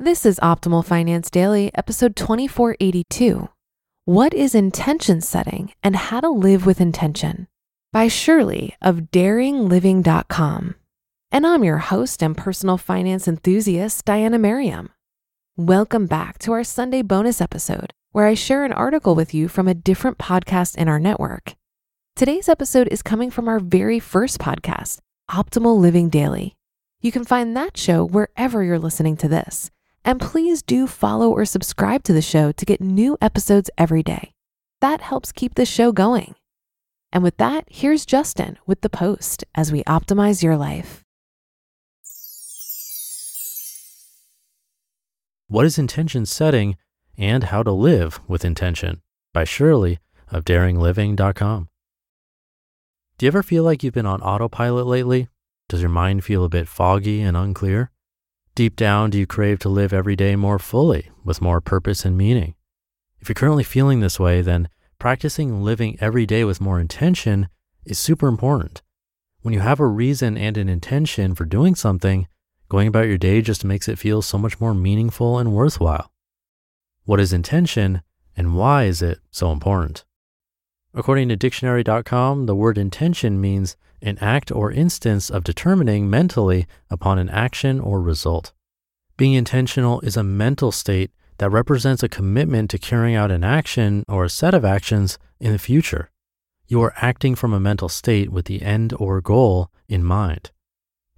This is Optimal Finance Daily, episode 2482. What is intention setting and how to live with intention? By Shirley of daringliving.com. And I'm your host and personal finance enthusiast, Diana Merriam. Welcome back to our Sunday bonus episode, where I share an article with you from a different podcast in our network. Today's episode is coming from our very first podcast, Optimal Living Daily. You can find that show wherever you're listening to this. And please do follow or subscribe to the show to get new episodes every day. That helps keep the show going. And with that, here's Justin with the post as we optimize your life. What is intention setting and how to live with intention by Shirley of daringliving.com. Do you ever feel like you've been on autopilot lately? Does your mind feel a bit foggy and unclear? Deep down, do you crave to live every day more fully with more purpose and meaning? If you're currently feeling this way, then practicing living every day with more intention is super important. When you have a reason and an intention for doing something, going about your day just makes it feel so much more meaningful and worthwhile. What is intention and why is it so important? According to dictionary.com, the word intention means an act or instance of determining mentally upon an action or result. Being intentional is a mental state that represents a commitment to carrying out an action or a set of actions in the future. You are acting from a mental state with the end or goal in mind.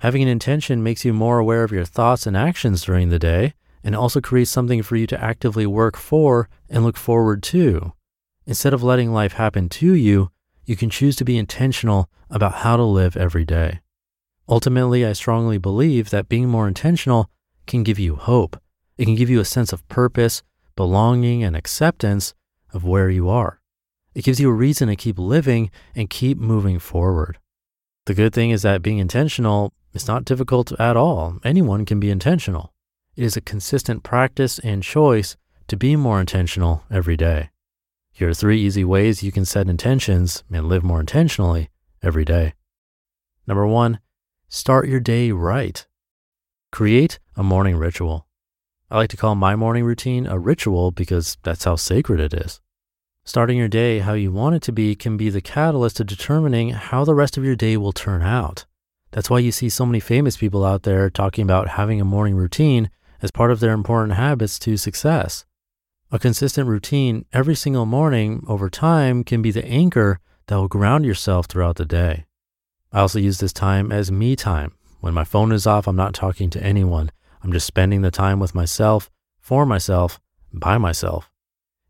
Having an intention makes you more aware of your thoughts and actions during the day and also creates something for you to actively work for and look forward to. Instead of letting life happen to you, you can choose to be intentional about how to live every day. Ultimately, I strongly believe that being more intentional can give you hope. It can give you a sense of purpose, belonging, and acceptance of where you are. It gives you a reason to keep living and keep moving forward. The good thing is that being intentional is not difficult at all. Anyone can be intentional. It is a consistent practice and choice to be more intentional every day. Here are three easy ways you can set intentions and live more intentionally every day. Number one, start your day right. Create a morning ritual. I like to call my morning routine a ritual because that's how sacred it is. Starting your day how you want it to be can be the catalyst to determining how the rest of your day will turn out. That's why you see so many famous people out there talking about having a morning routine as part of their important habits to success. A consistent routine every single morning over time can be the anchor that will ground yourself throughout the day. I also use this time as me time. When my phone is off, I'm not talking to anyone. I'm just spending the time with myself, for myself, by myself.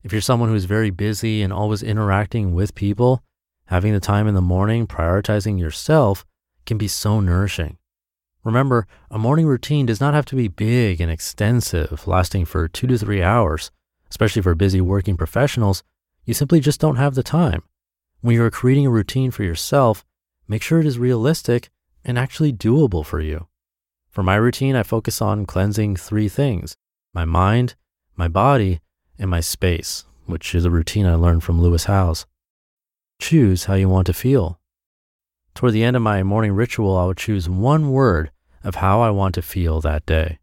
If you're someone who's very busy and always interacting with people, having the time in the morning prioritizing yourself can be so nourishing. Remember, a morning routine does not have to be big and extensive, lasting for two to three hours especially for busy working professionals, you simply just don't have the time. When you are creating a routine for yourself, make sure it is realistic and actually doable for you. For my routine, I focus on cleansing three things my mind, my body, and my space, which is a routine I learned from Lewis Howes. Choose how you want to feel. Toward the end of my morning ritual, I would choose one word of how I want to feel that day.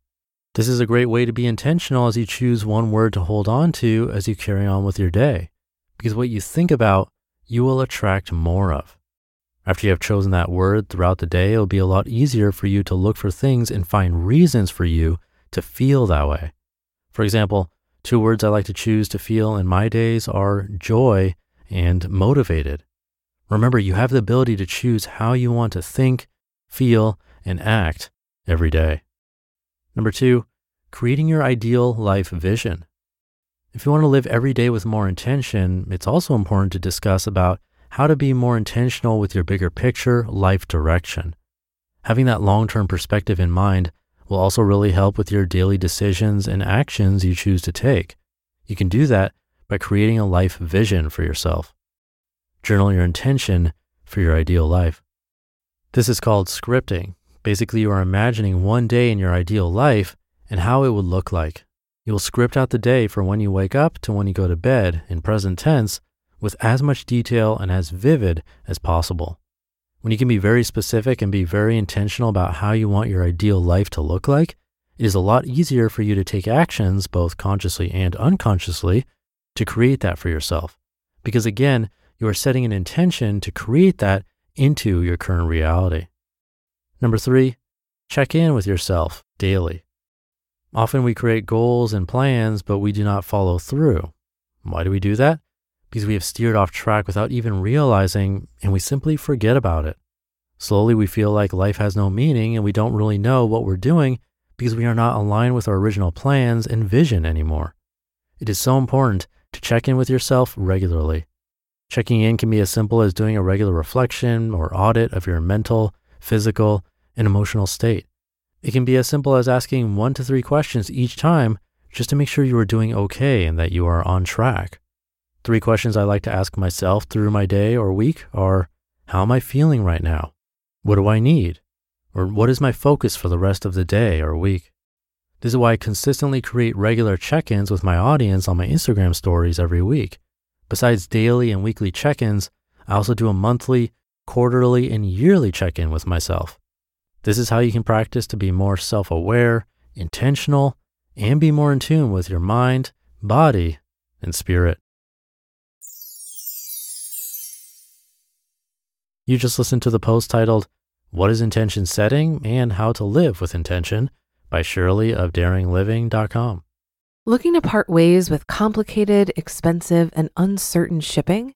This is a great way to be intentional as you choose one word to hold on to as you carry on with your day. because what you think about, you will attract more of. After you have chosen that word throughout the day, it'll be a lot easier for you to look for things and find reasons for you to feel that way. For example, two words I like to choose to feel in my days are joy and motivated. Remember, you have the ability to choose how you want to think, feel, and act every day. Number two, creating your ideal life vision. If you want to live every day with more intention, it's also important to discuss about how to be more intentional with your bigger picture life direction. Having that long term perspective in mind will also really help with your daily decisions and actions you choose to take. You can do that by creating a life vision for yourself. Journal your intention for your ideal life. This is called scripting. Basically, you are imagining one day in your ideal life and how it would look like. You'll script out the day from when you wake up to when you go to bed in present tense with as much detail and as vivid as possible. When you can be very specific and be very intentional about how you want your ideal life to look like, it is a lot easier for you to take actions, both consciously and unconsciously, to create that for yourself. Because again, you are setting an intention to create that into your current reality. Number three, check in with yourself daily. Often we create goals and plans, but we do not follow through. Why do we do that? because we have steered off track without even realizing and we simply forget about it. Slowly, we feel like life has no meaning and we don't really know what we're doing because we are not aligned with our original plans and vision anymore. It is so important to check in with yourself regularly. Checking in can be as simple as doing a regular reflection or audit of your mental, physical, and emotional state. It can be as simple as asking one to three questions each time just to make sure you are doing okay and that you are on track. Three questions I like to ask myself through my day or week are How am I feeling right now? What do I need? Or what is my focus for the rest of the day or week? This is why I consistently create regular check ins with my audience on my Instagram stories every week. Besides daily and weekly check ins, I also do a monthly, quarterly, and yearly check in with myself. This is how you can practice to be more self aware, intentional, and be more in tune with your mind, body, and spirit. You just listened to the post titled, What is Intention Setting and How to Live with Intention by Shirley of daringliving.com. Looking to part ways with complicated, expensive, and uncertain shipping?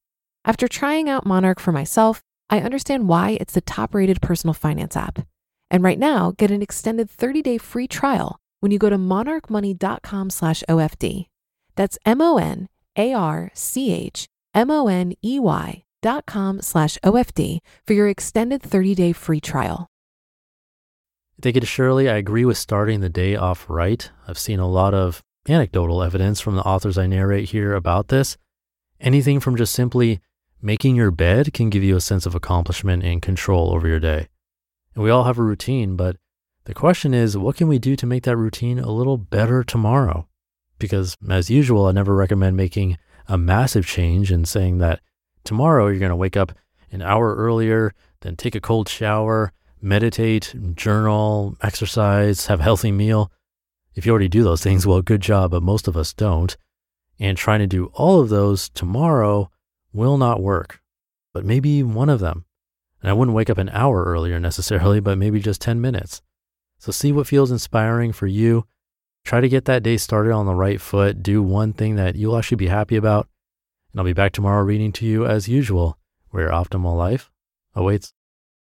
After trying out Monarch for myself, I understand why it's the top-rated personal finance app. And right now, get an extended 30-day free trial when you go to monarchmoney.com slash OFD. That's M O N A R C H M O N E Y dot com slash OFD for your extended 30 day free trial. Take it Shirley, I agree with starting the day off right. I've seen a lot of anecdotal evidence from the authors I narrate here about this. Anything from just simply making your bed can give you a sense of accomplishment and control over your day. And we all have a routine, but the question is, what can we do to make that routine a little better tomorrow? Because as usual, I never recommend making a massive change and saying that tomorrow you're going to wake up an hour earlier, then take a cold shower, meditate, journal, exercise, have a healthy meal. If you already do those things, well, good job, but most of us don't. And trying to do all of those tomorrow will not work, but maybe one of them. And I wouldn't wake up an hour earlier necessarily, but maybe just 10 minutes. So see what feels inspiring for you. Try to get that day started on the right foot. Do one thing that you'll actually be happy about. And I'll be back tomorrow reading to you as usual, where your optimal life awaits.